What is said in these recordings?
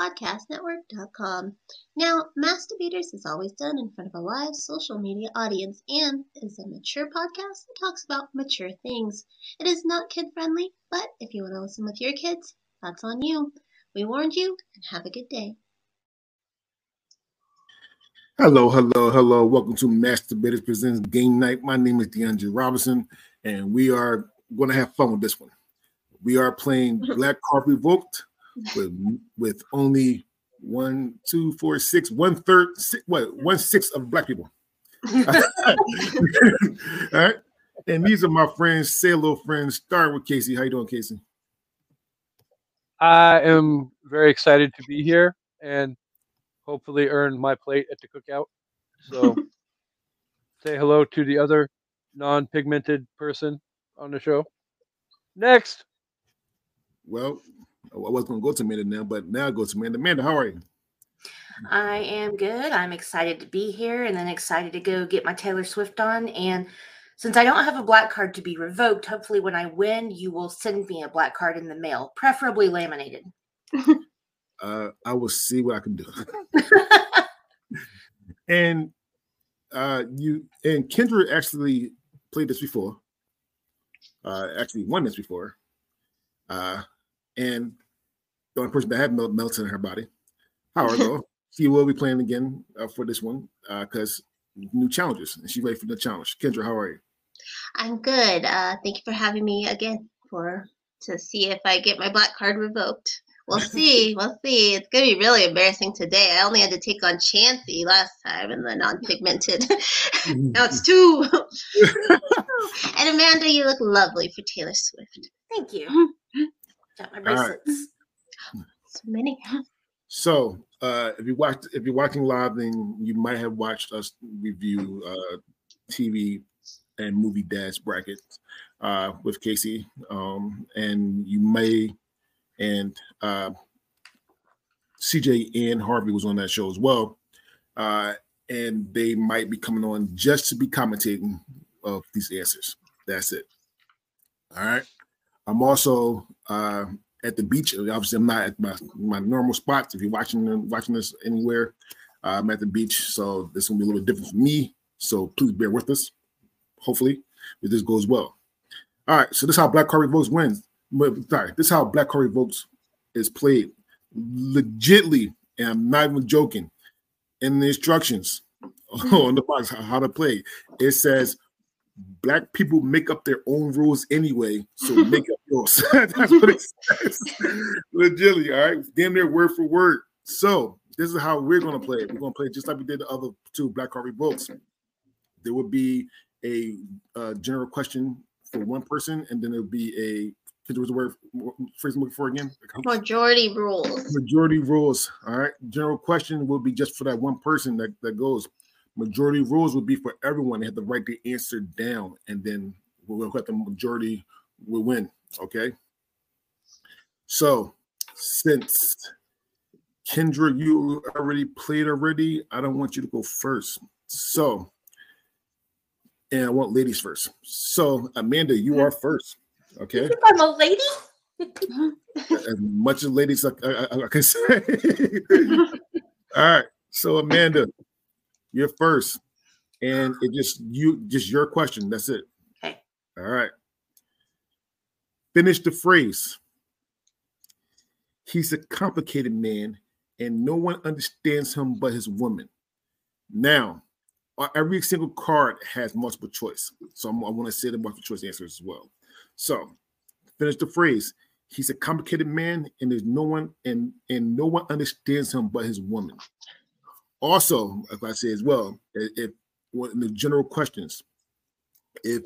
podcastnetwork.com. Now, Mass Debaters is always done in front of a live social media audience and is a mature podcast that talks about mature things. It is not kid friendly, but if you want to listen with your kids, that's on you. We warned you, and have a good day. Hello, hello, hello. Welcome to Mass Debaters Presents Game Night. My name is DeAndre Robinson, and we are going to have fun with this one. We are playing Black Card Revoked with with only one, two, four, six, one third, six, what, one sixth of black people. All right. And these are my friends, say hello friends. Start with Casey. How you doing, Casey? I am very excited to be here and hopefully earn my plate at the cookout. So say hello to the other non-pigmented person on the show. Next. Well, I was going to go to Amanda now, but now I go to Amanda. Amanda, how are you? I am good. I'm excited to be here and then excited to go get my Taylor Swift on. And since I don't have a black card to be revoked, hopefully when I win, you will send me a black card in the mail, preferably laminated. uh, I will see what I can do. and uh, you and Kendra actually played this before. Uh, actually won this before. Uh, and the only person that had melt melted in her body. Howard, though, she will be playing again uh, for this one because uh, new challenges, and she's ready for the challenge. Kendra, how are you? I'm good. Uh, thank you for having me again for to see if I get my black card revoked. We'll see. We'll see. It's gonna be really embarrassing today. I only had to take on Chansey last time in the non-pigmented. now it's two. and Amanda, you look lovely for Taylor Swift. Thank you. Got my bracelets. Right. So many. So, uh, if you watched, if you're watching live, then you might have watched us review uh, TV and movie dads brackets uh, with Casey, um, and you may and uh, CJ and Harvey was on that show as well, uh, and they might be coming on just to be commentating of these answers. That's it. All right. I'm also uh, at the beach. Obviously, I'm not at my, my normal spots. If you're watching watching this anywhere, uh, I'm at the beach, so this will be a little different for me. So please bear with us. Hopefully, if this goes well. All right, so this is how Black Card Votes wins. Sorry, this is how Black Card Votes is played. Legitly, and I'm not even joking. In the instructions on the box, how to play, it says black people make up their own rules anyway, so make up yours. That's what it says. Legitly, all right. Damn near word for word. So this is how we're gonna play it. We're gonna play it just like we did the other two Black Card books. There would be a uh, general question for one person, and then there would be a there was a word phrase I'm looking for again. Majority rules. Majority rules. All right. General question will be just for that one person that, that goes majority rules would be for everyone. They have to write to answer down, and then we'll let the majority will win. Okay. So since Kendra, you already played already, I don't want you to go first. So, and I want ladies first. So, Amanda, you are first. Okay. I'm a lady. as much as ladies I, I, I can say. All right. So, Amanda, you're first, and it just you just your question. That's it. Okay. All right. Finish the phrase. He's a complicated man, and no one understands him but his woman. Now, every single card has multiple choice, so I'm, i want to say the multiple choice answers as well. So, finish the phrase. He's a complicated man, and there's no one and and no one understands him but his woman. Also, if I say as well, if in the general questions, if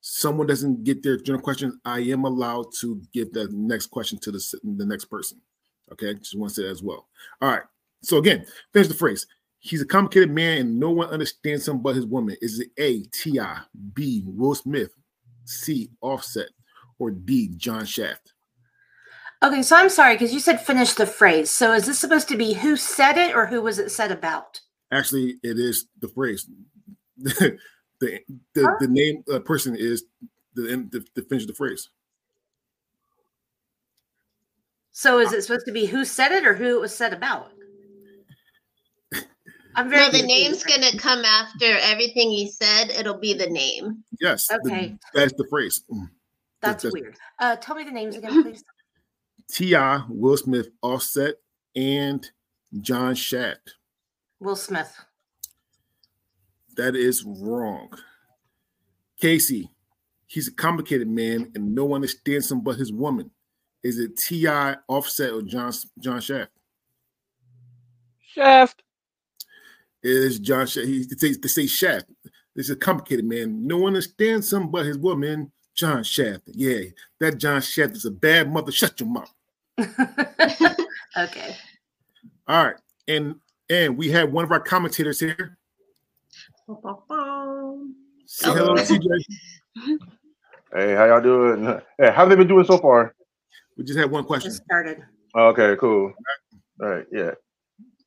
someone doesn't get their general question, I am allowed to give the next question to the, the next person. Okay, just want to say that as well. All right. So again, finish the phrase. He's a complicated man and no one understands him but his woman. Is it A, T.I., B, Will Smith, C, Offset, or D, John Shaft? Okay, so I'm sorry because you said finish the phrase. So is this supposed to be who said it or who was it said about? Actually, it is the phrase. the the, Huh? the name uh, person is the, end- the the finish of the phrase. So is it supposed to be who said it or who it was said about? I'm very No, the name's gonna come after everything he said. It'll be the name. Yes. the- Okay. that's the phrase. Mm. That's that's- weird. Uh, tell me the names again, please. T.I., Will Smith, Offset, and John Shaft. Will Smith. That is wrong. Casey, he's a complicated man, and no one understands him but his woman. Is it T.I., Offset, or John John Shaft? Shaft. It is John Shaft. He they say, they say Shaft. This is a complicated man. No one understands him but his woman, John Shaft. Yeah, that John Shaft is a bad mother. Shut your mouth. okay. All right, and and we have one of our commentators here. Say hello, Hello. CJ. Hey, how y'all doing? Hey, how they been doing so far? We just had one question. Just started. Okay, cool. All right, yeah.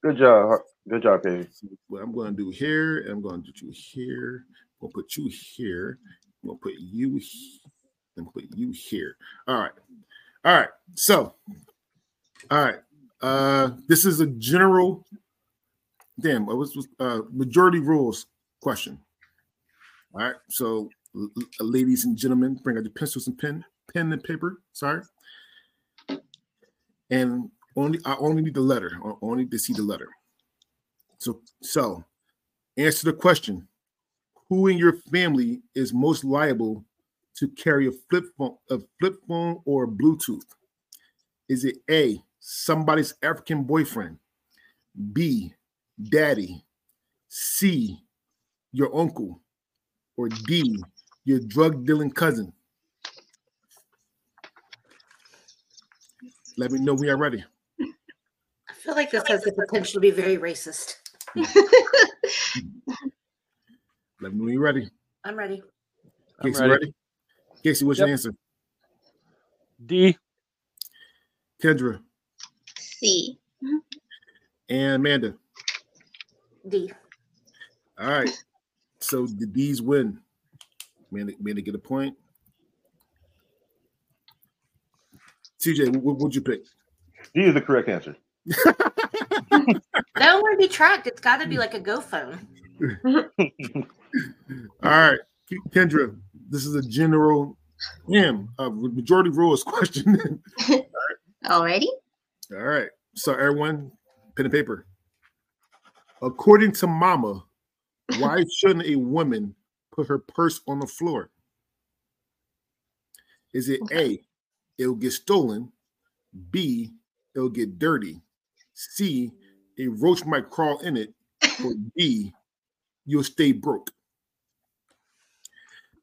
Good job. Good job, Katie. What I'm going to do here, I'm going to do you here. I'm going to put you here. I'm going to put you here. I'm going to put you here. All right. All right. So, all right. Uh, this is a general, damn, what was, was uh, majority rules question. All right. So, ladies and gentlemen, bring out your pencils and pen, pen and paper. Sorry. And only I only need the letter. I only to see the letter. So, so answer the question: Who in your family is most liable to carry a flip phone, a flip phone or Bluetooth? Is it A, somebody's African boyfriend, B, daddy, C, your uncle, or D, your drug dealing cousin? Let me know when you're ready. I feel like this has the potential to be very racist. Let me know when you're ready. I'm ready. I'm Casey, ready. ready? Casey, what's your answer? D. Kendra C. and Amanda. D. All right. So the D's win. Man, Amanda get a point. CJ, what would you pick? D is the correct answer. That don't be tracked. It's got to be like a Go phone. All right, Kendra. This is a general, damn, uh, majority rules question. Already? All right. So everyone, pen and paper. According to Mama, why shouldn't a woman put her purse on the floor? Is it A, it'll get stolen, B, it'll get dirty, C, a roach might crawl in it, or D, you'll stay broke?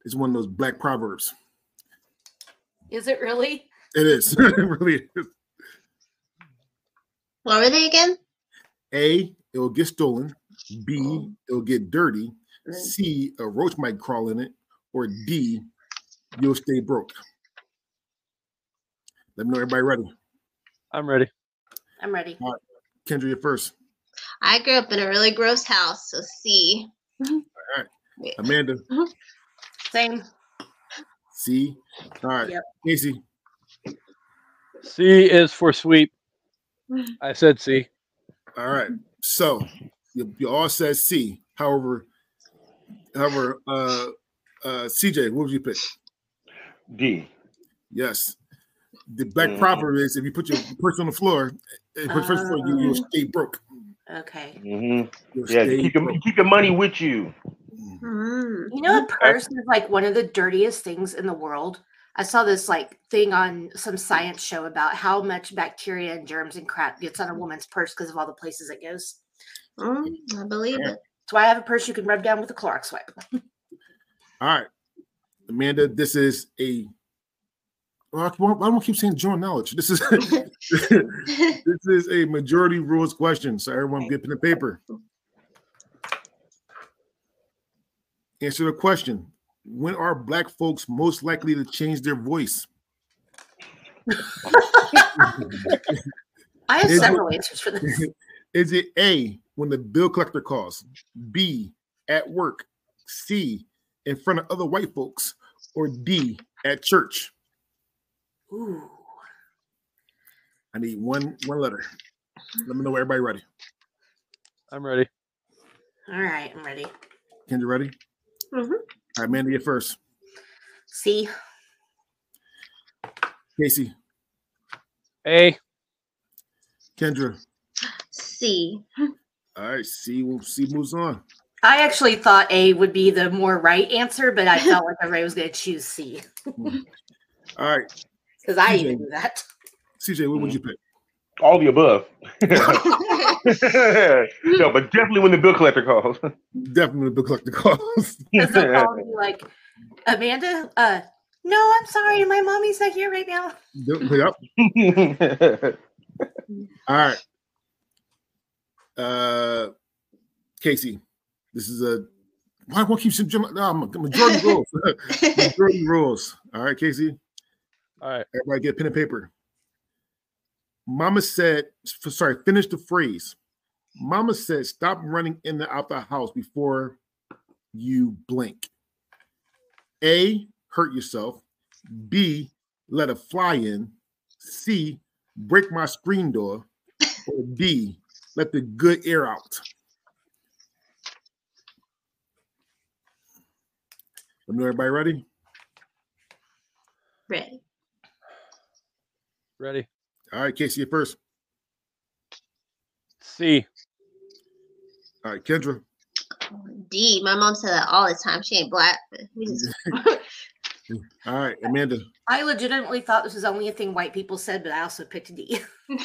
It's one of those black proverbs. Is it really? It is. it really is. What were they again? A, it'll get stolen. B, it'll get dirty. C, a roach might crawl in it. Or D, you'll stay broke. Let me know everybody ready. I'm ready. I'm ready. Kendra, you're first. I grew up in a really gross house, so C. All right. Amanda, mm-hmm. Same. C. All right. Yep. Casey, C is for sweep. I said C. all right. So you, you all said C. However, however, uh, uh, CJ, what would you pick? D. Yes. The back Mhm. proverb is if you put your purse on the floor, if you put your purse on the floor, you, you'll stay broke. Okay. hmm You'll Yeah, you keep your, you keep your money with you. Mm. You know, a purse is like one of the dirtiest things in the world. I saw this like thing on some science show about how much bacteria and germs and crap gets on a woman's purse because of all the places it goes. Mm, I believe it. That's why I have a purse you can rub down with a Clorox swipe. All right, Amanda, this is a. Well, I won't- I don't keep saying general knowledge. This is this is a majority rules question. So everyone get pen and paper. Answer the question. When are black folks most likely to change their voice? I have Is it- several answers for this. Is it A, when the bill collector calls, B, at work, C, in front of other white folks, or D, at church? Ooh. I need one one letter. Let me know everybody ready. I'm ready. All right, I'm ready. Kendra, ready? Mhm. All right, Mandy, get first. C. Casey, A. Kendra. C. All right, C, C moves on. I actually thought A would be the more right answer, but I felt like everybody was going to choose C All right, because I CJ. even do that. CJ, what would you pick? All the above. no, but definitely when the bill collector calls. Definitely the bill collector calls. Because they'll probably be like, Amanda, uh, no, I'm sorry, my mommy's not here right now. yep. All right. Uh, Casey, this is a why won't keep some no, majority rules. majority rules. All right, Casey. All right. Everybody get pen and paper. Mama said, sorry, finish the phrase. Mama said, stop running in and out the house before you blink. A, hurt yourself. B, let a fly in. C, break my screen door. Or D, let the good air out. Let me know everybody ready? Ready. Ready. All right, Casey, you first. C. All right, Kendra. D. My mom said that all the time. She ain't black. just All right, Amanda. I legitimately thought this was only a thing white people said, but I also picked D.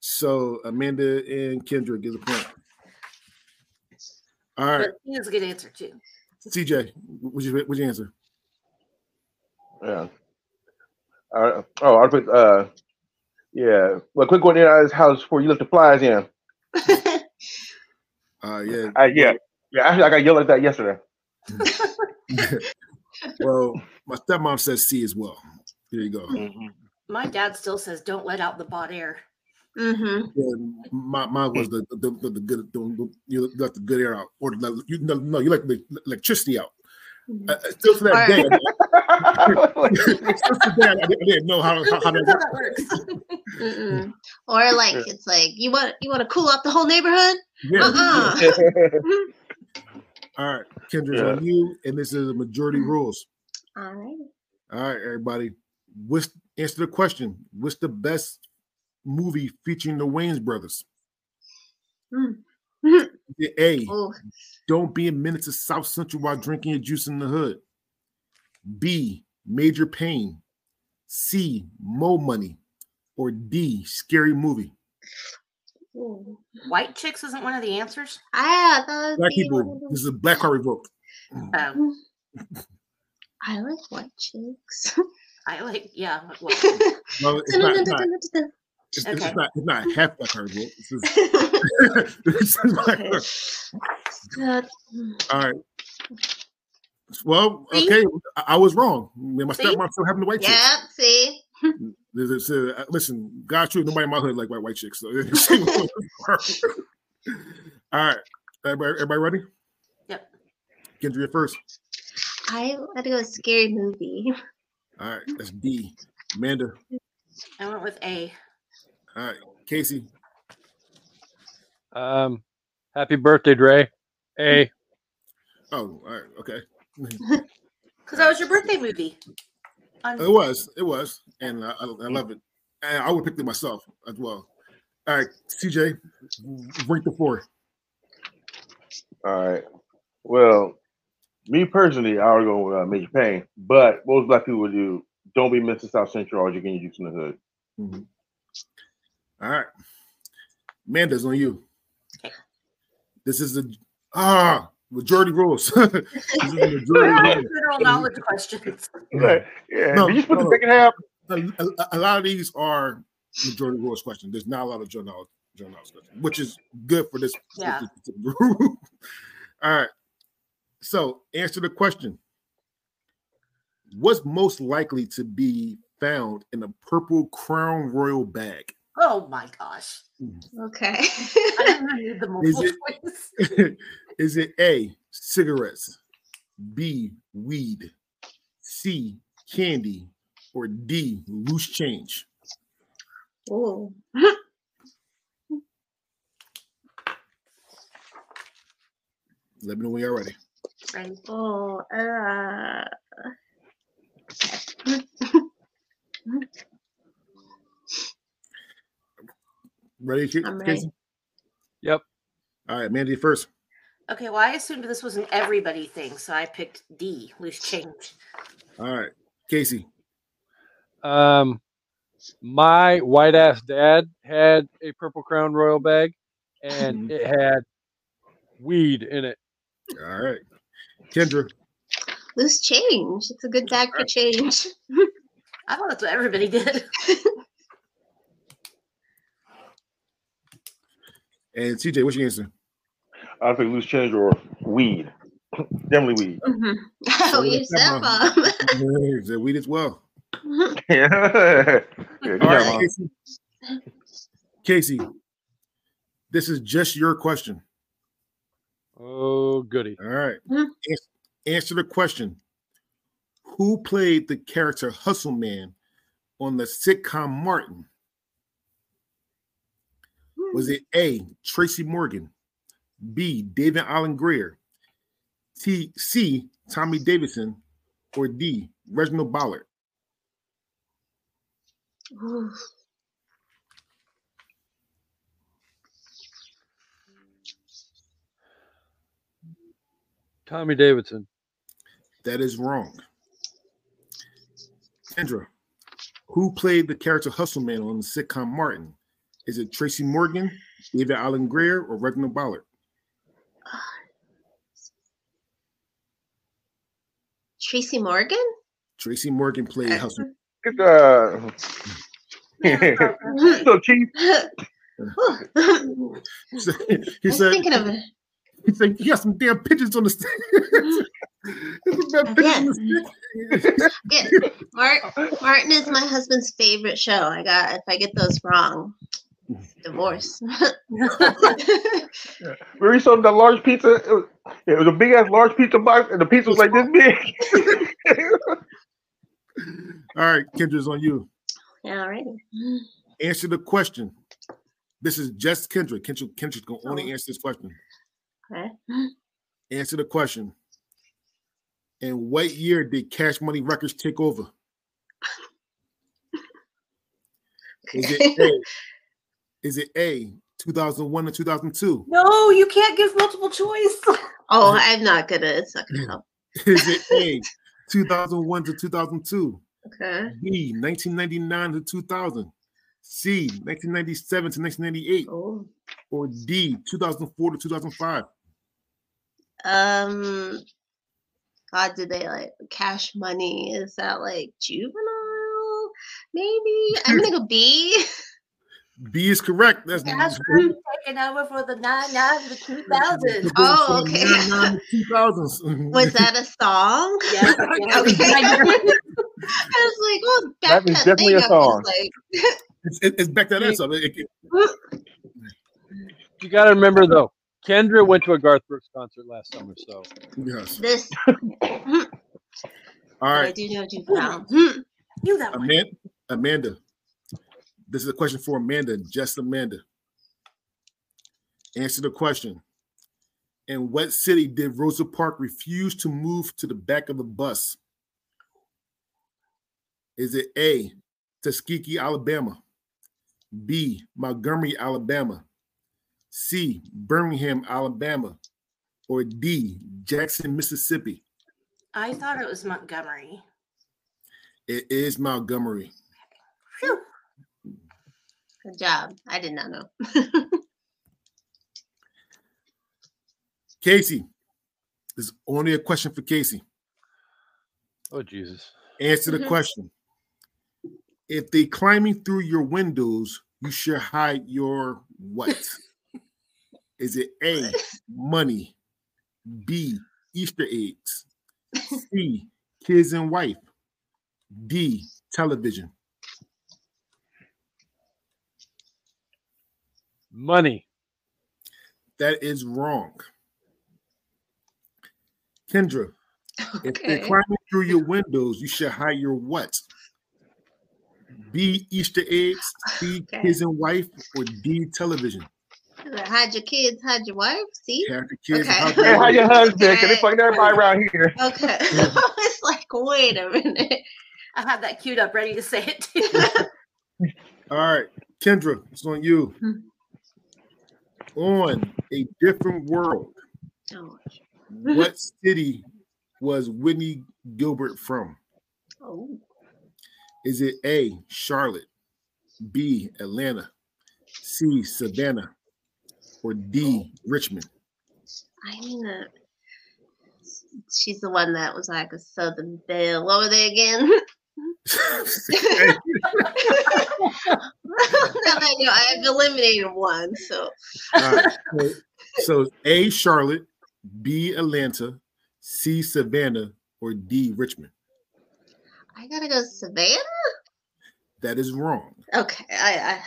So Amanda and Kendra get a point. All right, But D is a good answer too. CJ, what's your, what's your answer? Yeah. Uh, oh, I put uh, yeah. Well, quick one in his house before you lift the flies in. Uh, yeah. Uh, yeah, yeah. Actually, I got yelled at that yesterday. Well, my stepmom says C as well. There you go. My dad still says, "Don't let out the bought air." Mm-hmm. Yeah, my mine was the the, the, the good the, the, you let the good air out, or the, you no, no you let the electricity out. Uh, uh, still to that day, still to that day, I, didn't- I didn't know how how, how that works. Mm-mm. Or like it's like you want you want to cool off the whole neighborhood. Yeah. Uh-uh. All right, Kendra's Yeah. on you, and this is the majority rules. All right. All right, everybody. What's answer the question? What's the best movie featuring the Wayans brothers? Mm. A. Oh, Don't be a Menace to South Central while drinking your juice in the hood. B. Major Payne. C. Mo Money. Or D. Scary Movie. ooh. White chicks isn't one of the answers. I thought Black people. of This is a black card revoke. Um, I like white chicks. I like, yeah. Well, No, it's not. It's not, it's, Okay. it's not, it's not half black card revoke. This is, this is black card. Good. All right. Well, See? okay, I, I was wrong. Me and my See? stepmom still having the white chicks. yeah, see? Uh, listen, God true, nobody in my hood like white white chicks. So. All right, everybody, everybody ready? Yep. Kendra, you're first. I had to go scary movie. All right, that's D. Amanda. I went with A. All right, Casey. Um, happy birthday, Dre. A. Oh, all right, okay. Because that was your birthday movie. On- It was, it was, and I, I, I love it. And I would pick it myself as well. All right, CJ, rank the four. All right. Well, me personally, I would go with uh, Major Payne, but most black people would do don't be Mr. South Central or you're getting your juice in the hood. Mhm. All right, Amanda's on you. Okay. This is the ah majority rules. this is the majority rules. general knowledge questions. Right. Yeah. No, Did you put no, the second half? a, a- a lot of these are majority rules questions. There's not a lot of general knowledge, general knowledge questions, which is good for this. Yeah. All right. So answer the question. What's most likely to be found in a purple Crown Royal bag? Oh my gosh. Okay. I didn't need the multiple it- choice. Is it A, cigarettes, B, weed, C, candy, or D, loose change? Oh. Let me know when you're ready. Ready? Oh, uh, Ready, Ca- I'm ready. Casey? Yep. All right, Mandy first. Okay, well, I assumed this was an everybody thing, so I picked D, loose change. All right, Casey. Um, my white ass dad had a purple crown royal bag, and it had weed in it. All right, Kendra. loose change. It's a good bag for change. I thought that's what everybody did. And CJ, what's your answer? I think loose change or weed. Definitely weed. Mhm. Oh, you that's said my- weed as well. yeah. yeah good All job, right, Mom. Casey. Casey, this is just your question. Oh, goody. All right. Mhm. Answer the question. Who played the character Hustle Man on the sitcom Martin? Was it A. Tracy Morgan, B. David Alan Grier, T. C. Tommy Davidson, or D. Reginald Ballard? Ooh. Tommy Davidson. That is wrong. Kendra, who played the character Hustle Man on the sitcom Martin? Is it Tracy Morgan, David Alan Grier, or Reginald Ballard? Tracy Morgan? Tracy Morgan played Hustle. Good job. so cheap. Ooh. He said, he I was said, thinking of it. he said, you got some damn pigeons on the stick. There's some damn the stick. Martin is my husband's favorite show. I got if I get those wrong, divorce. Where we sold that large pizza, it was, it was a big ass large pizza box, and the pizza was like this big. All right, Kendra's on you. yeah, alrighty. Answer the question. This is just Kendra. Kendra, Kendra's gonna only Oh. answer this question. Okay. Answer the question. In what year did Cash Money Records take over? Is it A? Is it A 2001 to 2002? no, you can't give multiple choice. Oh, I'm not good at it. It's not gonna help. Is it A 2001 to 2002? Okay. B 1999 to 2000? C 1997 to 1998? Oh. Or D 2004 to 2005? Um. God, did they like cash money? Is that like juvenile? Maybe. I'm gonna go B. B is correct. That's That's taking over for the nine nine to the two thousand. Oh, okay. 2000s. Was that a song? Yeah, Okay. I was like, oh, back That is that definitely a up, I was song. Like, It's, it- it's back that ass up. It- it- You got to remember though, Kendra went to a Garth Brooks concert last summer, so yes. this. All right. I do know juvenile. Hmm. You that one. Amanda. Amanda. This is a question for Amanda. Just Amanda. Answer the question. In what city did Rosa Parks refuse to move to the back of the bus? Is it A, Tuskegee, Alabama? B, Montgomery, Alabama? C, Birmingham, Alabama? Or D, Jackson, Mississippi? I thought it was Montgomery. It is Montgomery. Phew. Good job. I did not know. Casey, this is only a question for Casey. oh Jesus. Answer the Mhm. question. If they climbing through your windows, you should hide your what? Is it A, money, B, Easter eggs, C, kids and wife, D, television? Money. That is wrong. Kendra, if they're climbing through your windows, you should hide your what? B. Easter eggs, C. Okay. Kids and wife, or D. Television. Hide your kids, hide your wife. See? Have your kids. Okay. hide Hey, your how wife. your husband? Cause they Okay. fucking everybody around here. Okay. I was like, wait a minute. I have that queued up, ready to say it too. All right, Kendra, it's on you. Hmm. On a different world, Oh, what city was Whitley Gilbert from? oh. Is it A, Charlotte, B, Atlanta, C, Savannah, or D, Richmond? I mean, uh, she's the one that was like a Southern Belle. What were they again? I know, I've eliminated one. So right, so, so A, Charlotte, B, Atlanta, C, Savannah, or D, Richmond? I gotta go Savannah. That is wrong. Okay, I, I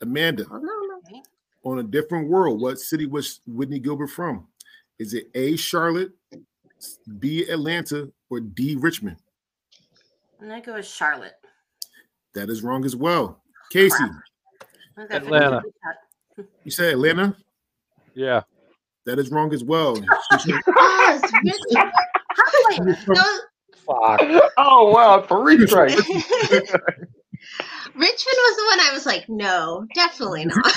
Amanda, oh, no, no. on a different world, what city was Whitley Gilbert from? Is it A, Charlotte, B, Atlanta, or D, Richmond? And I'm gonna go with Charlotte. That is wrong as well. Casey, I'm gonna go for Atlanta. you said Atlanta? Yeah. That is wrong as well. She said- Oh, it's Richmond. Atlanta. Fuck. oh wow, three straight. Richmond was the one I was like, no, definitely not.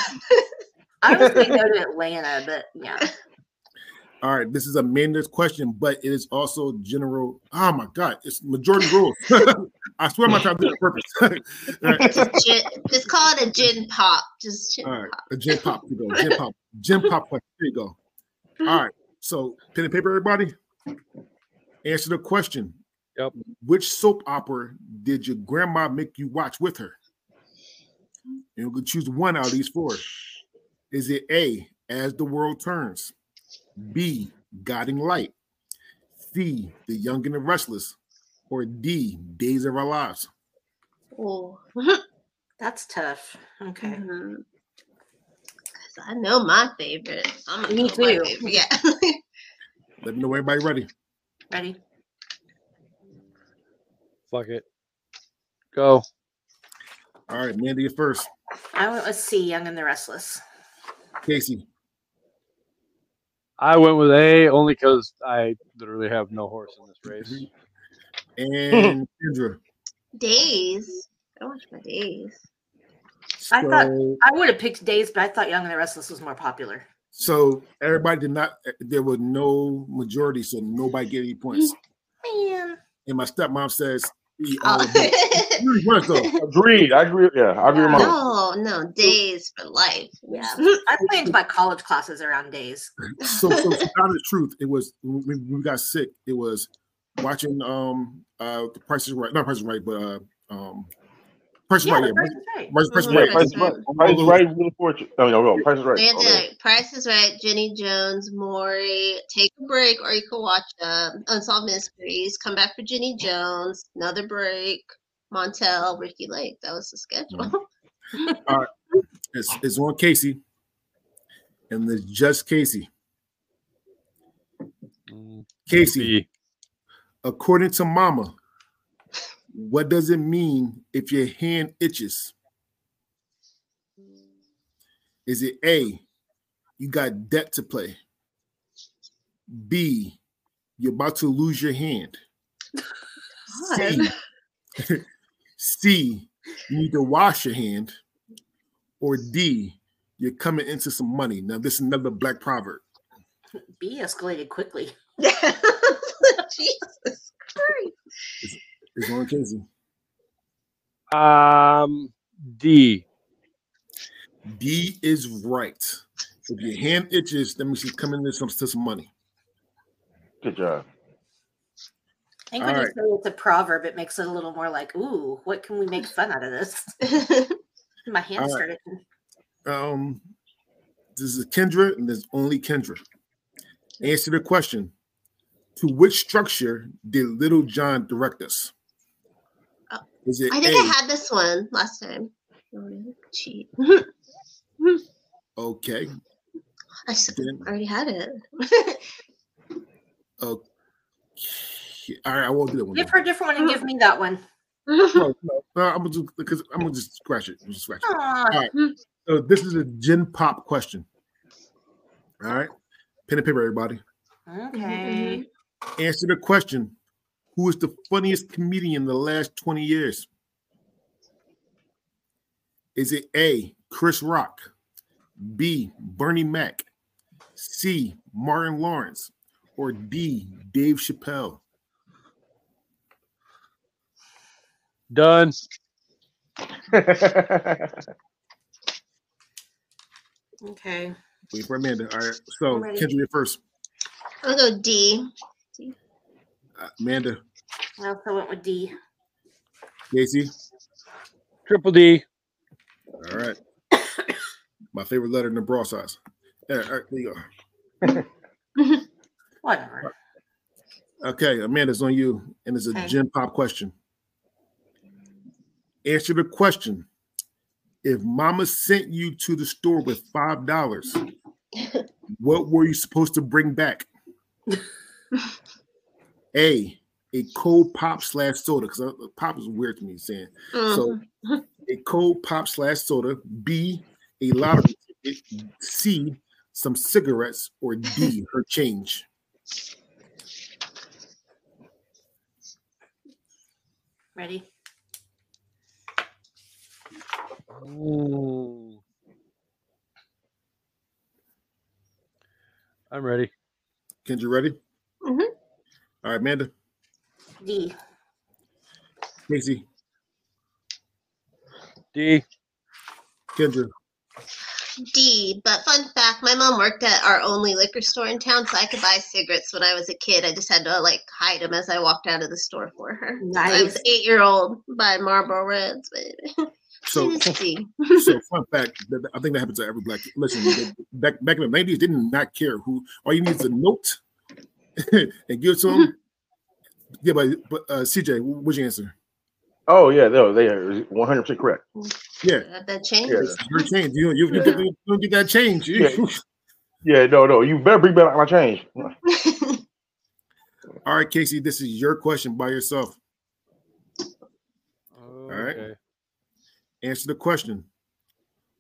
I was gonna go to Atlanta, but yeah. All right, this is a Amanda's question, but it is also general. Oh my God, it's majority rules. I swear, I'm not trying to do it on purpose. All right, just, gin, just call it a gin pop. Just gin all right, pop. a gym pop. You go, gym pop, gym pop. question. There you go. All right, so pen and paper, everybody. Answer the question. Yep. Which soap opera did your grandma make you watch with her? You can choose one out of these four. Is it A, As the World Turns, B, Guiding Light, C, The Young and the Restless, or D, Days of Our Lives? Oh. That's tough. Okay. Mhm. 'Cause I know my favorite. I'm gonna Me go too. favorite, Yeah. Let me know everybody ready. Ready? Fuck it. Go. All right, Mandy, you first. I went with C, Young and the Restless. Casey, I went with A only because I literally have no horse in this race. and Kendra. Days. I watch my days. I thought- I would have picked Days, but I thought Young and the Restless was more popular. So everybody did not. There was no majority, so nobody get any points. Man. And my stepmom says, "E all Oh. Of it." Though. Agreed. I agree. Yeah, I agree with my. no, no, days for life. Yeah. I planned my college classes around Days. So, so to tell the truth, it was when we, got sick. It was watching um uh the Price is Right, not Price is Right, but uh um Price is Yeah, Right. the Yeah, Price is Right. Price, Price is Mhm. Right. Right, Price is right. Price is right. Wheel of Fortune. Oh no, no, Price is right. They had Oh, no. Price is Right, Jenny Jones, Maury, take a break, or you can watch uh, Unsolved Mysteries, come back for Jenny Jones, another break, Montel, Ricki Lake. That was the schedule. All right. It's, it's on Casey, and it's just Casey. Mm, Casey, B. according to Mama, what does it mean if your hand itches? Is it A, you got debt to play? B, you're about to lose your hand? C, C, you need to wash your hand? Or D, you're coming into some money. Now, this is another black proverb. B escalated quickly. Jesus Christ. It's on Casey. Um, D. D is right. If your hand itches, that means she's coming into some, to some money. Good job. I think when All you say it's a proverb, it makes it a little more like, ooh, what can we make fun out of this? My hand All right. started. Um, this is Kendra, and there's only Kendra. Answer the question. To which structure did Lil Jon direct us? Oh, Is it I think A? I had this one last time. Cheat. okay. I s- Didn't- already had it. Okay. All right, I won't do that one. Give then. her a different one and give me that one. No, no, no, I'm gonna do because I'm gonna just scratch it. Just scratch it. Aw, So this is a gin pop question. All right, pen and paper, everybody. okay. Answer the question: Who is the funniest comedian in the last 20 years? Is it A. Chris Rock, B. Bernie Mac, C. Martin Lawrence, or D. Dave Chappelle? Done. Okay. Wait for Amanda. All right, so I'm. Kendra, you're first. I'll go D. Uh, Amanda, I also went with D. Casey. Triple D. All right. My favorite letter in the bra size. All right, all right, there you go. Whatever. Okay, Amanda's on you, and it's a Okay. gin pop question. Answer the question. If mama sent you to the store with five dollars, what were you supposed to bring back? A, a cold pop slash soda, because pop is weird to me saying. So Mhm. a cold pop slash soda, B, a lottery ticket, C, some cigarettes, or D, her change. Ready? Ooh. I'm ready. Kendra, ready? Mhm. All right, Amanda, D. Casey, D. Kendra. D. But fun fact, my mom worked at our only liquor store in town, so I could buy cigarettes when I was a kid. I just had to like hide them as I walked out of the store for her. So I was Nice. eight year old buying Marlboro Reds, baby. So, She was D. so fun fact. that- I think that happens to every black. kid. Listen, they- back back in the nineties, did not not care who. All you need is a note and give it to them. Yeah, but but uh, CJ, what's your answer? oh yeah, no, they are 100 percent correct. Yeah, Got that change. Yeah. it's your change. You you, you, you don't get that change. Yeah. Yeah, no, no, you better bring back my change. All right, Casey, this is your question by yourself. right. Answer the question.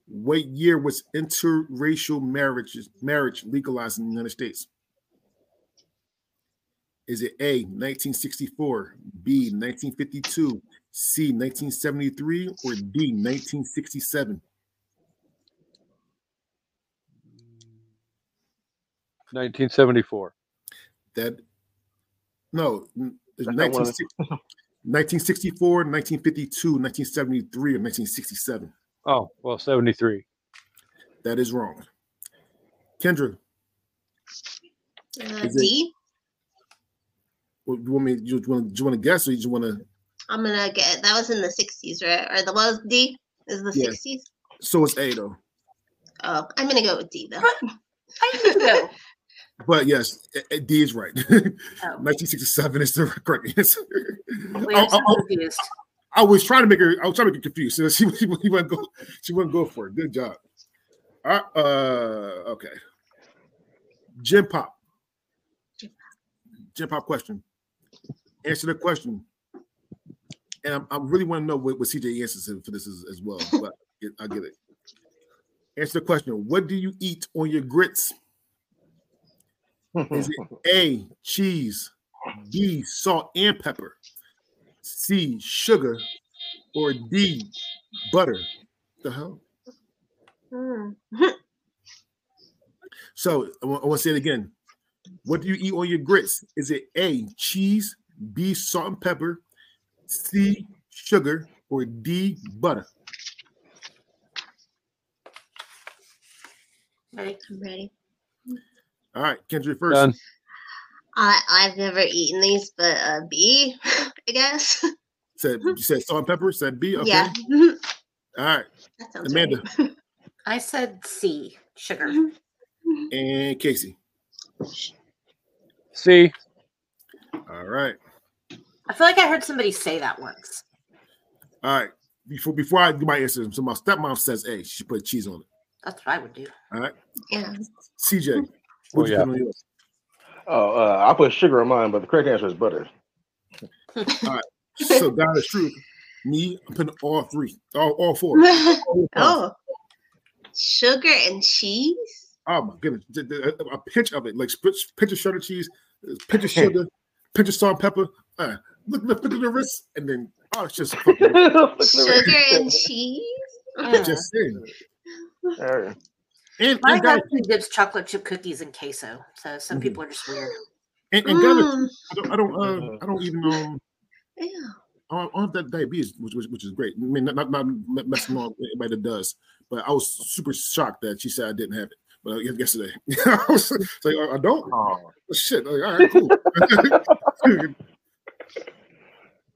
What year was interracial marriage marriage legalized in the United States? Is it A 1964, B 1952, C 1973, or D 1967? 1974. That no, n- it's That's not one of 1960 1964, 1952, 1973, or 1967. Oh, well, 73. That is wrong. Kendra, Uh, Is D. what- do you want me? Do you want? Do you want to guess, or you just want to? I'm gonna get that was in the 60s, right? Or the was D is the Yeah. 60s. So it's A though. Oh, I'm gonna go with D though. I need to go. But yes, D is right. Oh, 1967 is the correct answer. we I, I- I- I was trying to make her. I was trying to make her confused. So she, she, she wouldn't go. She wouldn't go for it. Good job. Right, uh, okay. Jim Pop. Jim Pop question. Answer the question. And I'm, I really want to know what, what CJ answers for this as, as well. But I'll get it. Answer the question. What do you eat on your grits? Is it A, cheese, B, salt and pepper, C, sugar, or D, butter? The hell? Hmm. So I want to say it again. What do you eat on your grits? Is it A, cheese, B, salt and pepper, C, sugar, or D, butter? Ready? I'm ready. All right, Kendra first. Done. I I've never eaten these, but uh, B, I guess. Said you said salt and pepper. Said B. Okay. Yeah, All right, that Amanda right. I said C. Sugar. and Casey. C. All right. I feel like I heard somebody say that once. All right. Before before I do my answer, so my stepmom says A. She put cheese on it. That's what I would do. All right. Yeah. CJ. What Oh, you yeah. put on yours? Oh, uh, I put sugar on mine, but the correct answer is butter. all right. So that is true. Me, I'm putting all three, all, all four. All five. oh, sugar and cheese. Oh my goodness, The- the- a, a pinch of it, like sp- pinch of shredded cheese, pinch of sugar, pinch of salt and pepper. Uh, look, look, look at the wrist, and then oh, it's just Sugar and cheese. Just saying. All right. And My and got husband dips chocolate chip cookies in queso, so some Mhm. people are just weird. and, and got Mm, I don't, I don't, uh, I don't even um, yeah. I don't have that diabetes, which, which, which is great. I mean, not not, not messing on anybody that does, but I was super shocked that she said I didn't have it. But uh, yesterday, I was like, I don't. Oh, Shit. Like, all right, cool.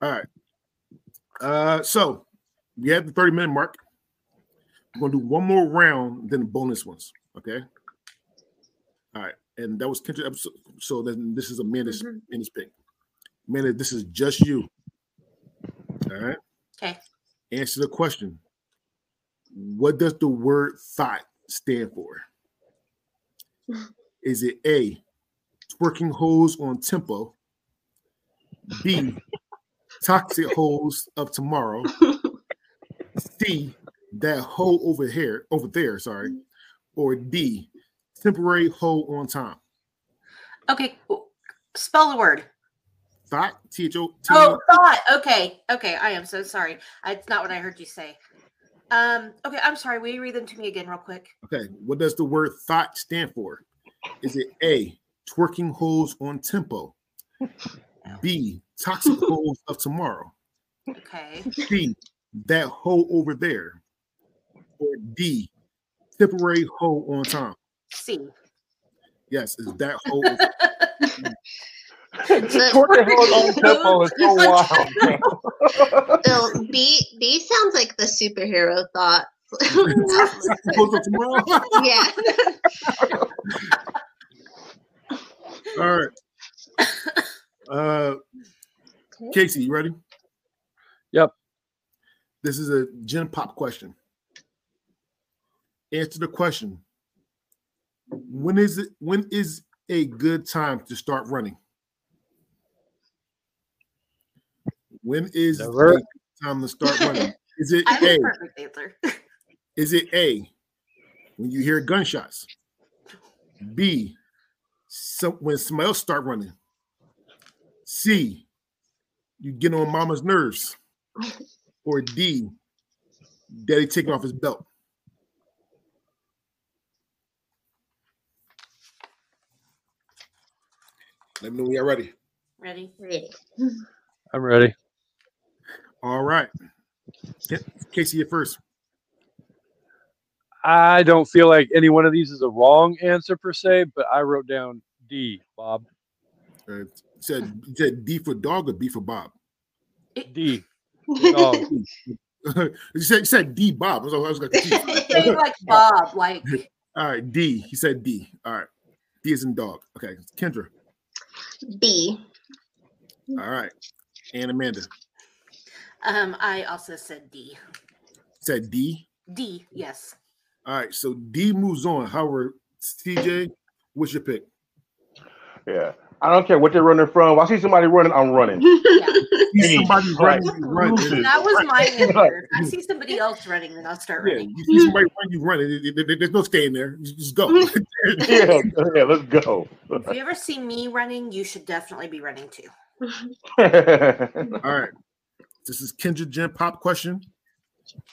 all right. Uh, so we have the 30 minute mark. We're gonna do one more round, then the bonus ones. Okay. All right. And that was Kendra episode. So then this is a Amanda's Mhm. Amanda's pick. Amanda, this is just you. All right. Okay. Answer the question. What does the word thought stand for? Is it A, twerking holes on tempo? B, toxic holes of tomorrow? C, that hole over here, over there, sorry. Or D, temporary hole on time? Okay. Spell the word. Thought, T H O. Oh, thought. Okay. Okay. I am so sorry. It's not what I heard you say. Um. Okay. I'm sorry. Will you read them to me again, real quick? Okay, what does the word thought stand for? Is it A, twerking holes on tempo? B, toxic holes of tomorrow? Okay. C, that hole over there? Or D, temporary hoe on time? C. Yes, is that hoe over Twerking hoes on tempo so wild. B B sounds like the superhero thought. toxic hoes of tomorrow? yeah. All right. Uh Casey, you ready? Yep. This is a gen pop question. Answer the question. When is it when is a good time to start running? When is a Never. good time to start running? Is it A? a perfect answer. Is it A when you hear gunshots? B some, when somebody else start running? C you get on mama's nerves? Or D daddy taking off his belt? Let me know when you're ready. Ready? Ready. I'm ready. All right. Ca- Casey, you first. I don't feel like any one of these is a wrong answer per se, but I wrote down D, Bob. Uh, said, said D for dog or B for Bob? D. Dog. you said you said D Bob. I was, I was like, like Bob, like all right, D. He said D. All right, D is in dog. Okay, Kendra. B. All right, and Amanda um. I also said D. said D. D. Yes. All right, so D moves on. Howard, CJ, what's your pick? Yeah. I don't care what they're running from. I see somebody running, I'm running. Yeah. See somebody right. running, you run. Lose it. That was my answer. If I see somebody else running, then I'll start Yeah, running. you see somebody run, you run. There- there- There's no staying there. Just go. yeah, yeah, let's go. If you ever see me running, you should definitely be running too. All right. This is Kendra Gen Pop question.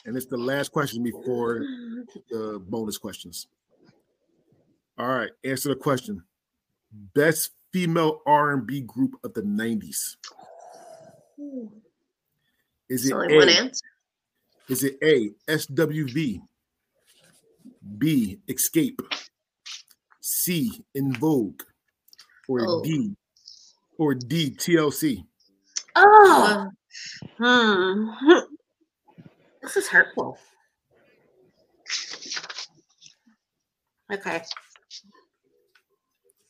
And it's the last question before the bonus questions. All right. Answer the question. Best female R&B group of the 90s. Is it only one A? answer. Is it A, SWV? B, Xscape? C, En Vogue? Or Oh. D, or D, TLC? Oh, Hmm. this is hurtful. Okay.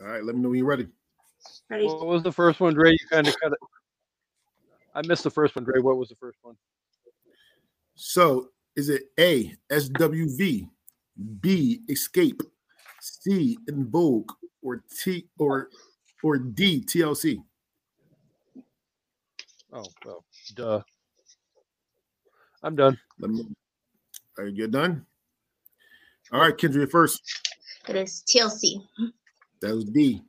All right, let me know when you're ready. Ready? What was the first one, Dre? You kind of cut it. I missed the first one, Dre. What was the first one? So is it A SWV, B Xscape, C En Vogue, or T or or D TLC? Oh, well, duh. I'm done. Let me. Are you done? All right, Kendra, first. It is TLC. That was D.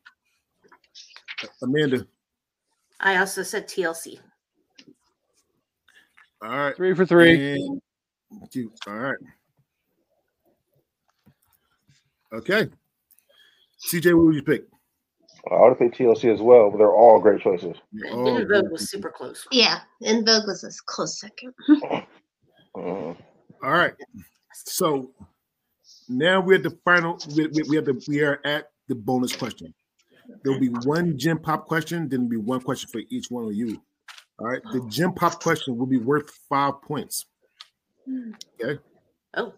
Amanda. I also said TLC. All right. Three for three. And two. All right. Okay. CJ, what would you pick? I would say TLC as well, but they're all great choices. Oh, En Vogue was super close. Yeah, En Vogue was a close second. Mhm. All right. So now we're at the final. We, we, we have the we are at the bonus question. There'll be one gen pop question, then there'll be one question for each one of you. All right. The gen pop question will be worth five points. Okay. Oh,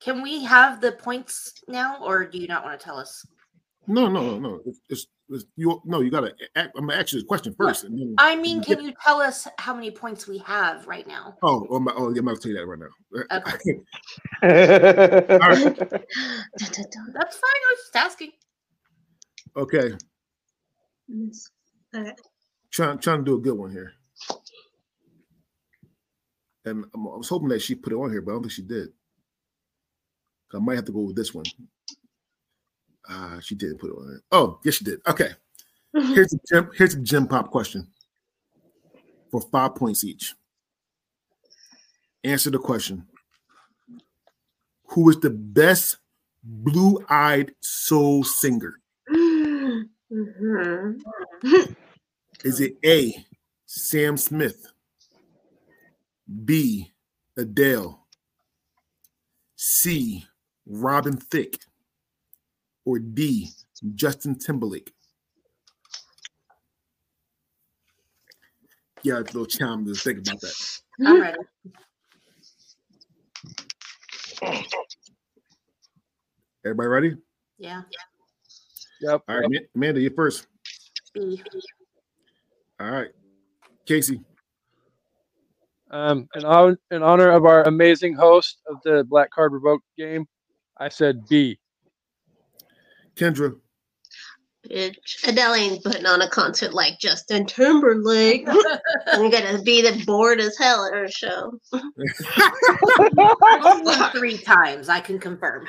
can we have the points now, or do you not want to tell us? No, no, no, no. It's, it's, it's you. No, you gotta. Act, I'm gonna ask you the question first. And then, I mean, can you tell us how many points we have right now? oh, oh, my, oh, yeah, I'm gonna tell you that right now. Okay. That's fine. I was just asking. okay. Yes. Trying trying to do a good one here. And I'm, I was hoping that she put it on here, but I don't think she did. I might have to go with this one. Ah, she didn't put it on it. Oh, yes, she did. Okay. Here's a gym, here's a gen pop question for five points each. Answer the question. Who is the best blue-eyed soul singer? Mhm. Is it A, Sam Smith, B, Adele, C, Robin Thicke, or D, Justin Timberlake? Yeah, a little time to think about that. I'm ready. Everybody ready? Yeah. Yep. All right, Ama- Amanda, you first. All right, Casey. Um, in, hon- in honor of our amazing host of the Black Card Revoke game, I said B. Kendra. Bitch. Adele ain't putting on a concert like Justin Timberlake. I'm gonna be the bored as hell at her show. Only three times, I can confirm.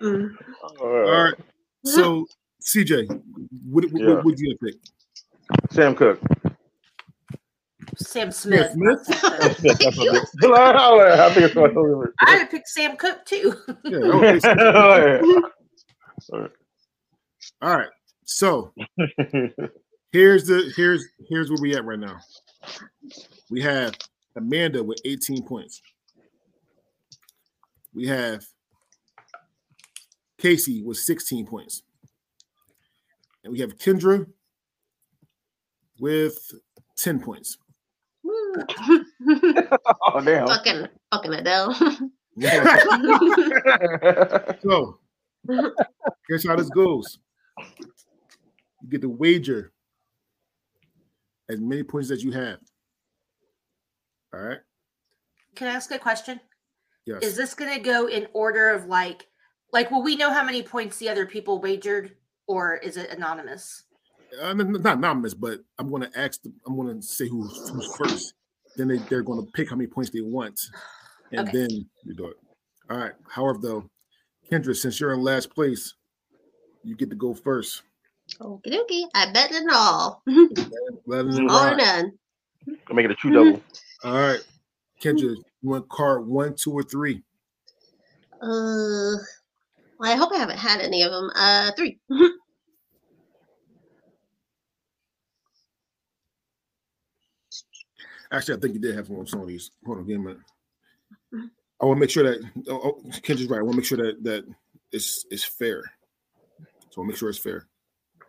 Mm. All right. So, CJ, what, what, Yeah. what would you pick? Sam Cooke. Sam Smith. Smith? not Sam Cooke. That's what it is. I think it's what it is. I would pick Sam Cooke too. Yeah, okay, so- Alright. all right. So here's the here's here's where we at right now. We have Amanda with 18 points. We have Casey with 16 points. And we have Kendra with 10 points. Oh damn. fucking fucking Adele. so here's how this goes. You get to wager as many points as you have. All right. Can I ask a question? Yes. Is this going to go in order of like, like, will we know how many points the other people wagered, or is it anonymous? uh, n- n- not anonymous, but I'm going to ask. Them, I'm going to say who's, who's first. Then they, they're going to pick how many points they want, and Okay. then you do it. All right. However, though, Kendra, since you're in last place, you get to go first. Okie dokie. I bet it all. Rather than All or rock. none. Make it a true double. All right, Kendra, you want card one, two, or three? Uh, well, I hope I haven't had any of them. Uh, three. Actually, I think you did have one some of these. Hold on, give me a minute. I want to make sure that oh, oh, Kendra's right. I want to make sure that that it's it's fair. So I'll make sure it's fair.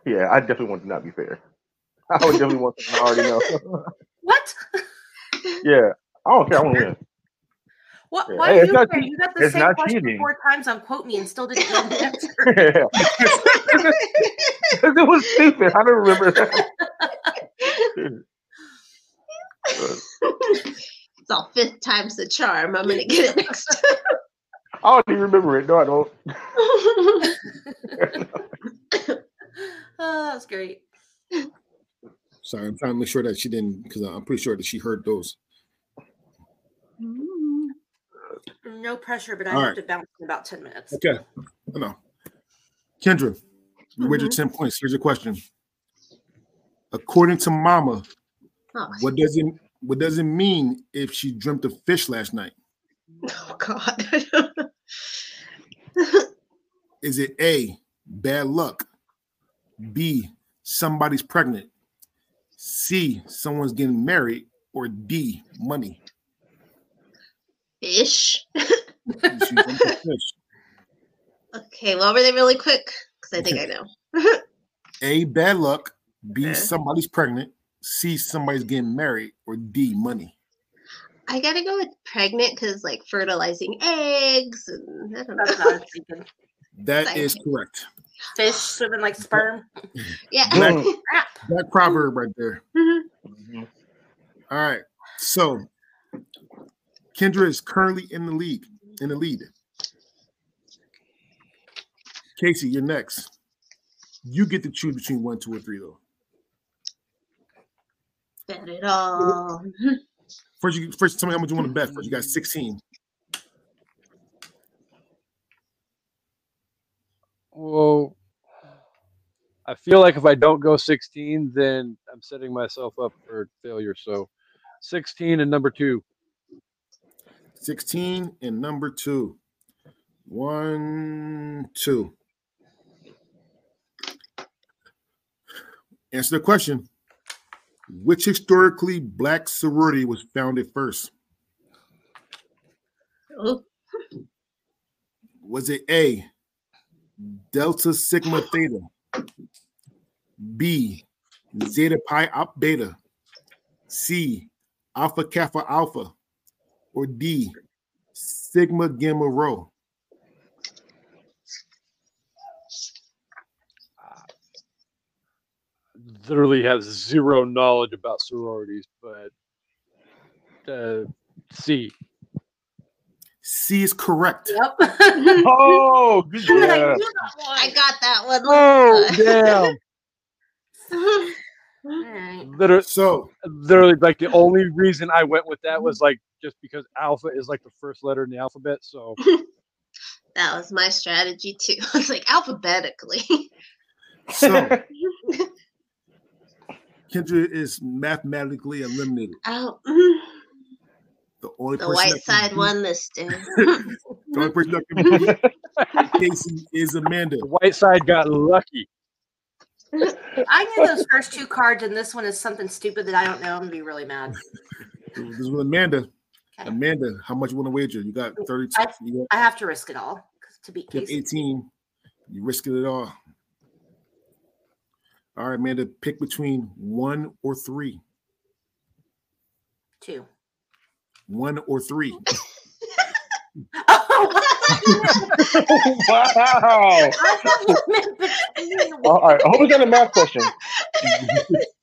Yeah, I definitely want it to not be fair. I would definitely want something I already know. What? yeah, I don't care. I want to win. What? Yeah, Why hey, are you not afraid? You got the it's same question cheating. four times on quote me and still didn't know the answer. Because it was stupid. I don't remember that. It's all fifth time's the charm. I'm gonna get it next time. I don't even remember it. No, I don't. oh, that's great. Sorry, I'm trying to make sure that she didn't because I'm pretty sure that she heard those. Mm-hmm. No pressure, but I All have right. to bounce in about 10 minutes. Okay. I know. Kendra, you read your 10 points. Here's your question. According to Mama, Oh, what does it what does it mean if she dreamt of fish last night? oh God. Is it A, bad luck? B, somebody's pregnant? C, someone's getting married? Or D, money? Fish. She dreamt of fish. Okay, what were they really quick? Because I think I know. A, bad luck. B, Okay. somebody's pregnant. C, somebody's getting married. Or D, money. I gotta go with pregnant because like fertilizing eggs and I don't That's know. what I was thinking. That Thank is you. correct. Fish swimming like sperm. yeah. Black- Crap. That proverb right there. Mhm. All right. So Kendra is currently in the league, in the lead. Casey, you're next. You get to choose between one, two, or three, though. Bet it all. First, you first tell me how much you want to bet. First, you got 16. Well, I feel like if I don't go 16, then I'm setting myself up for failure. So 16 and number two. 16 and number two. One, two. Answer the question. Which historically black sorority was founded first? Oh, Was it A, Delta Sigma Theta, B, Zeta Pi Op Beta, C, Alpha Kappa Alpha, or D, Sigma Gamma Rho? Literally have zero knowledge about sororities, but uh, C. C is correct. Yep. Oh, good How did job. do? I got that one. Oh, damn. All right. Literally, So, literally, like the only reason I went with that was like just because alpha is like the first letter in the alphabet. So that was my strategy too. It's like alphabetically. so Kendra is mathematically eliminated. Oh, mm, The only the white side beat- won this day. The only person that can beat Casey is Amanda. the white side got lucky. I knew those first two cards, and this one is something stupid that I don't know. I'm gonna be really mad. This is with Amanda. Okay. Amanda, how much you want to wager? You got 32. I- You got I have to risk it all to beat you Casey. 18. You risking it all. All right, Amanda, pick between one or three. Two. One or three. Oh, wow. I thought you All right. I hope it's not a math question.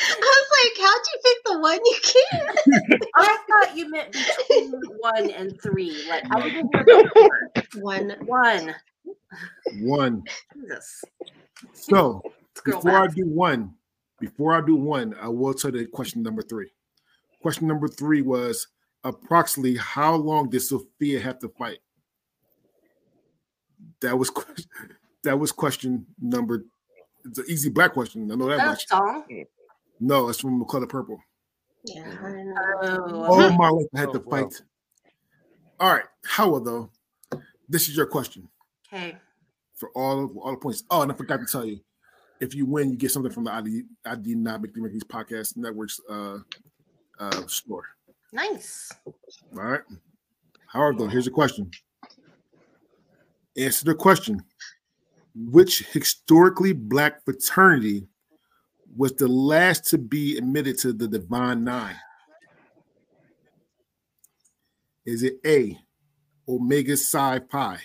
I was like, how'd you pick the one you can't? I thought you meant between one and three. Like I didn't hear that word. One. One. One. Jesus. So It's girl before I do one, before I do one, I will tell you question number three. Question number three was approximately how long did Sofia have to fight? That was que- that was question number. It's an easy black question. I know that That much. song. No, it's from Color Purple. Yeah, I don't know. Oh. All my life I had Oh, to wow. fight. All right, Howard though, this is your question Okay. for all of all the points. Oh, and I forgot to tell you, if you win, you get something from the ID ID not make the Ricky's podcast networks uh uh store. Nice. All right. Howard though, here's a question. Answer the question. Which historically black fraternity was the last to be admitted to the Divine Nine? Is it A, Omega Psi Phi?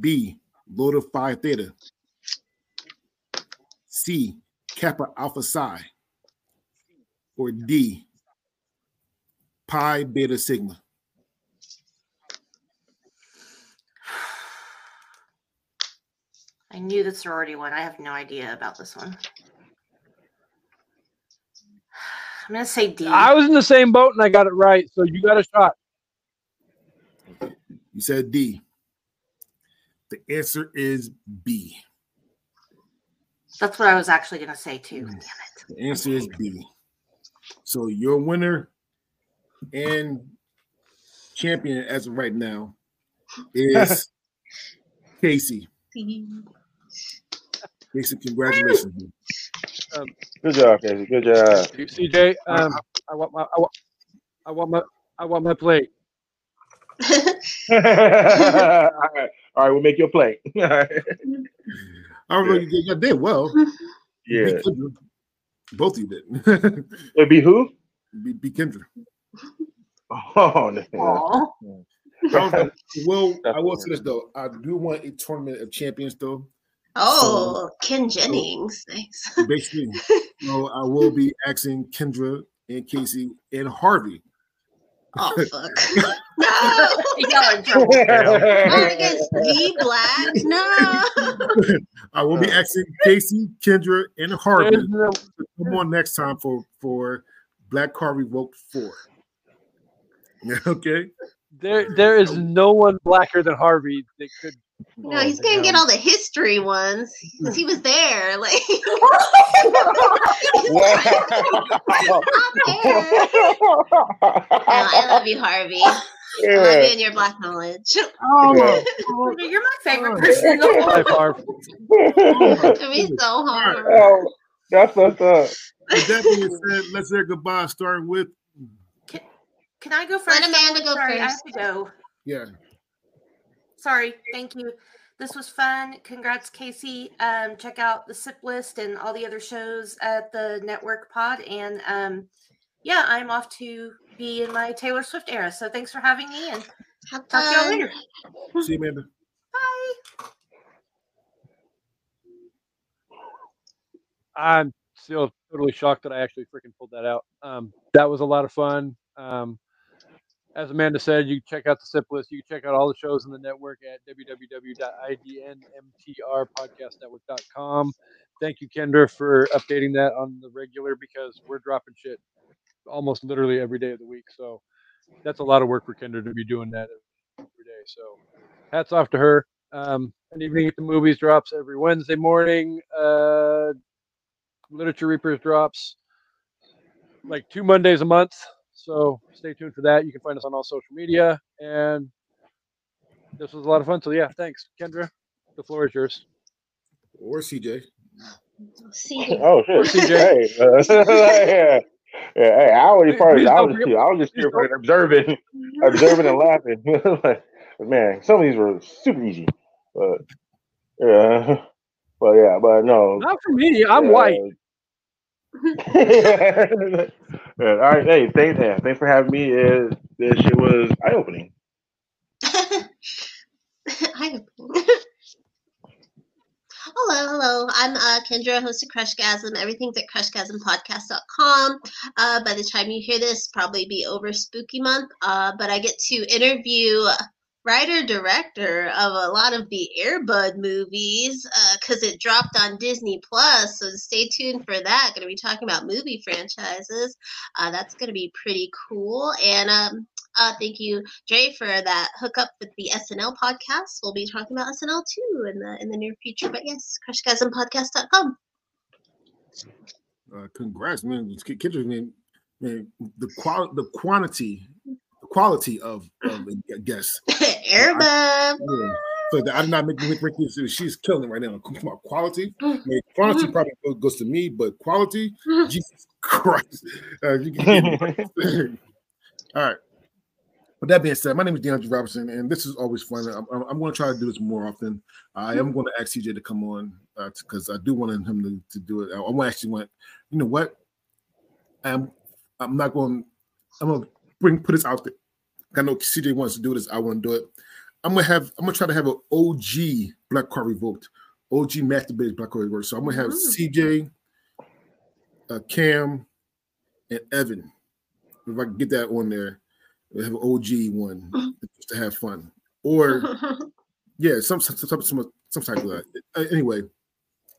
B, Lambda Phi Theta? C, Kappa Alpha Psi? Or D, Phi Beta Sigma? I knew the sorority one. I have no idea about this one. I'm gonna say D. I was in the same boat and I got it right, so you got a shot. You said D. The answer is B. That's what I was actually gonna say too. Damn it. The answer is B. So your winner and champion as of right now is Casey. Casey, congratulations. Good job, Casey. Good job. CJ, um, I want my, I want, I want my, I want my plate. All right. All right, we'll make your plate. All right. I don't know, you, you did well. Yeah. Both of you did. It'd be who? Be, beat Kendra. Oh, no. Aw. I will I will say this though. I do want a tournament of champions though. Oh, Ken Jennings. Nice. Basically, so I will be asking Kendra and Casey and Harvey. Oh, fuck. no. Y'all are in trouble. Not against the black. No. I will be uh, asking Casey, Kendra, and Harvey to come on next time for for Black Card Revoked Four. Okay. there, there is no one blacker than Harvey that could. No, oh he's gonna get all the history ones because he was there. Like, Wow. I'm there. No, I love you, Harvey. I love you and your black knowledge. Oh yeah. You're my favorite oh. person in the High world. five. It took me so hard. Oh, that's what's up. With that being said, let's say goodbye. Starting with Can I go first? Let Amanda go Sorry, I have to go. yeah. Sorry. Thank you. This was fun. Congrats, Casey. Um, check out the SIP list and all the other shows at the network pod. And um, yeah, I'm off to be in my Taylor Swift era. So thanks for having me and Have talk to y'all later. See you, Amanda. Bye. I'm still totally shocked that I actually freaking pulled that out. Um, that was a lot of fun. Um, as Amanda said, you can check out the SIP list. You can check out all the shows in the network at www.idnmtrpodcastnetwork.com. Thank you, Kendra, for updating that on the regular because we're dropping shit almost literally every day of the week. So that's a lot of work for Kendra to be doing that every day. So hats off to her. Um, and evening at the movies drops every Wednesday morning. Uh, Literature Reapers drops like two Mondays a month. So stay tuned for that. You can find us on all social media. And this was a lot of fun. So yeah, thanks, Kendra. The floor is yours. Or CJ. See, Oh shit. CJ. Hey, uh, yeah. Yeah, hey, I already Please- I was just I was just here for observing, observing and laughing. Like, man, some of these were super easy, but yeah, but yeah, but no. Not for me. I'm uh, white. All right, hey, thanks, yeah, thanks for having me. Uh, this shit was eye opening. Hi. Hello, hello. I'm uh, Kendra, host of Crushgasm. Everything's at crushgasmpodcast.com. Uh, by the time you hear this, probably be over spooky month. Uh, but I get to interview writer director of a lot of the Air Bud movies because it dropped on Disney Plus. So stay tuned for that. Going to be talking about movie franchises. Uh, that's going to be pretty cool. And um, uh, thank you, Dre, for that hookup with the SNL podcast. We'll be talking about SNL too in the in the near future. But yes, crushgasmpodcast.com. Uh, congrats, man. K- Kendra, man, man, the quality, the quantity, the quality of, of guests. Air Bud. Yeah. So the, I'm not making Rick Ricky. so She's killing right now. Come on, quality. Mm-hmm. I mean, quantity probably goes to me, but quality, mm-hmm. Jesus Christ. Uh, you can All right. With that being said, my name is DeAndre Robertson, and this is always fun. I'm, I'm, I'm going to try to do this more often. I am mm-hmm. going to ask CJ to come on uh, because I do want him to, to do it. I, I actually want, you know what? I'm I'm not going. I'm going to bring put this out there. I know CJ wants to do this. I want to do it. I'm gonna have. I'm gonna try to have an OG black card revoked. OG master base black card revoked. So I'm gonna have Mm. CJ, uh, Cam, and Evan. If I can get that on there, we'll have an OG one just to have fun. Or yeah, some some some some, some type of that. Uh, anyway,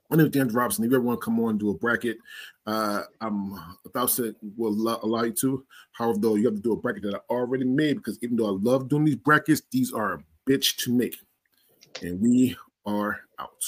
my name is Dan Robinson. If you ever want to come on and do a bracket, uh, I'm a thousand will allow, allow you to. However, though, you have to do a bracket that I already made because even though I love doing these brackets, these are bitch to make. And we are out.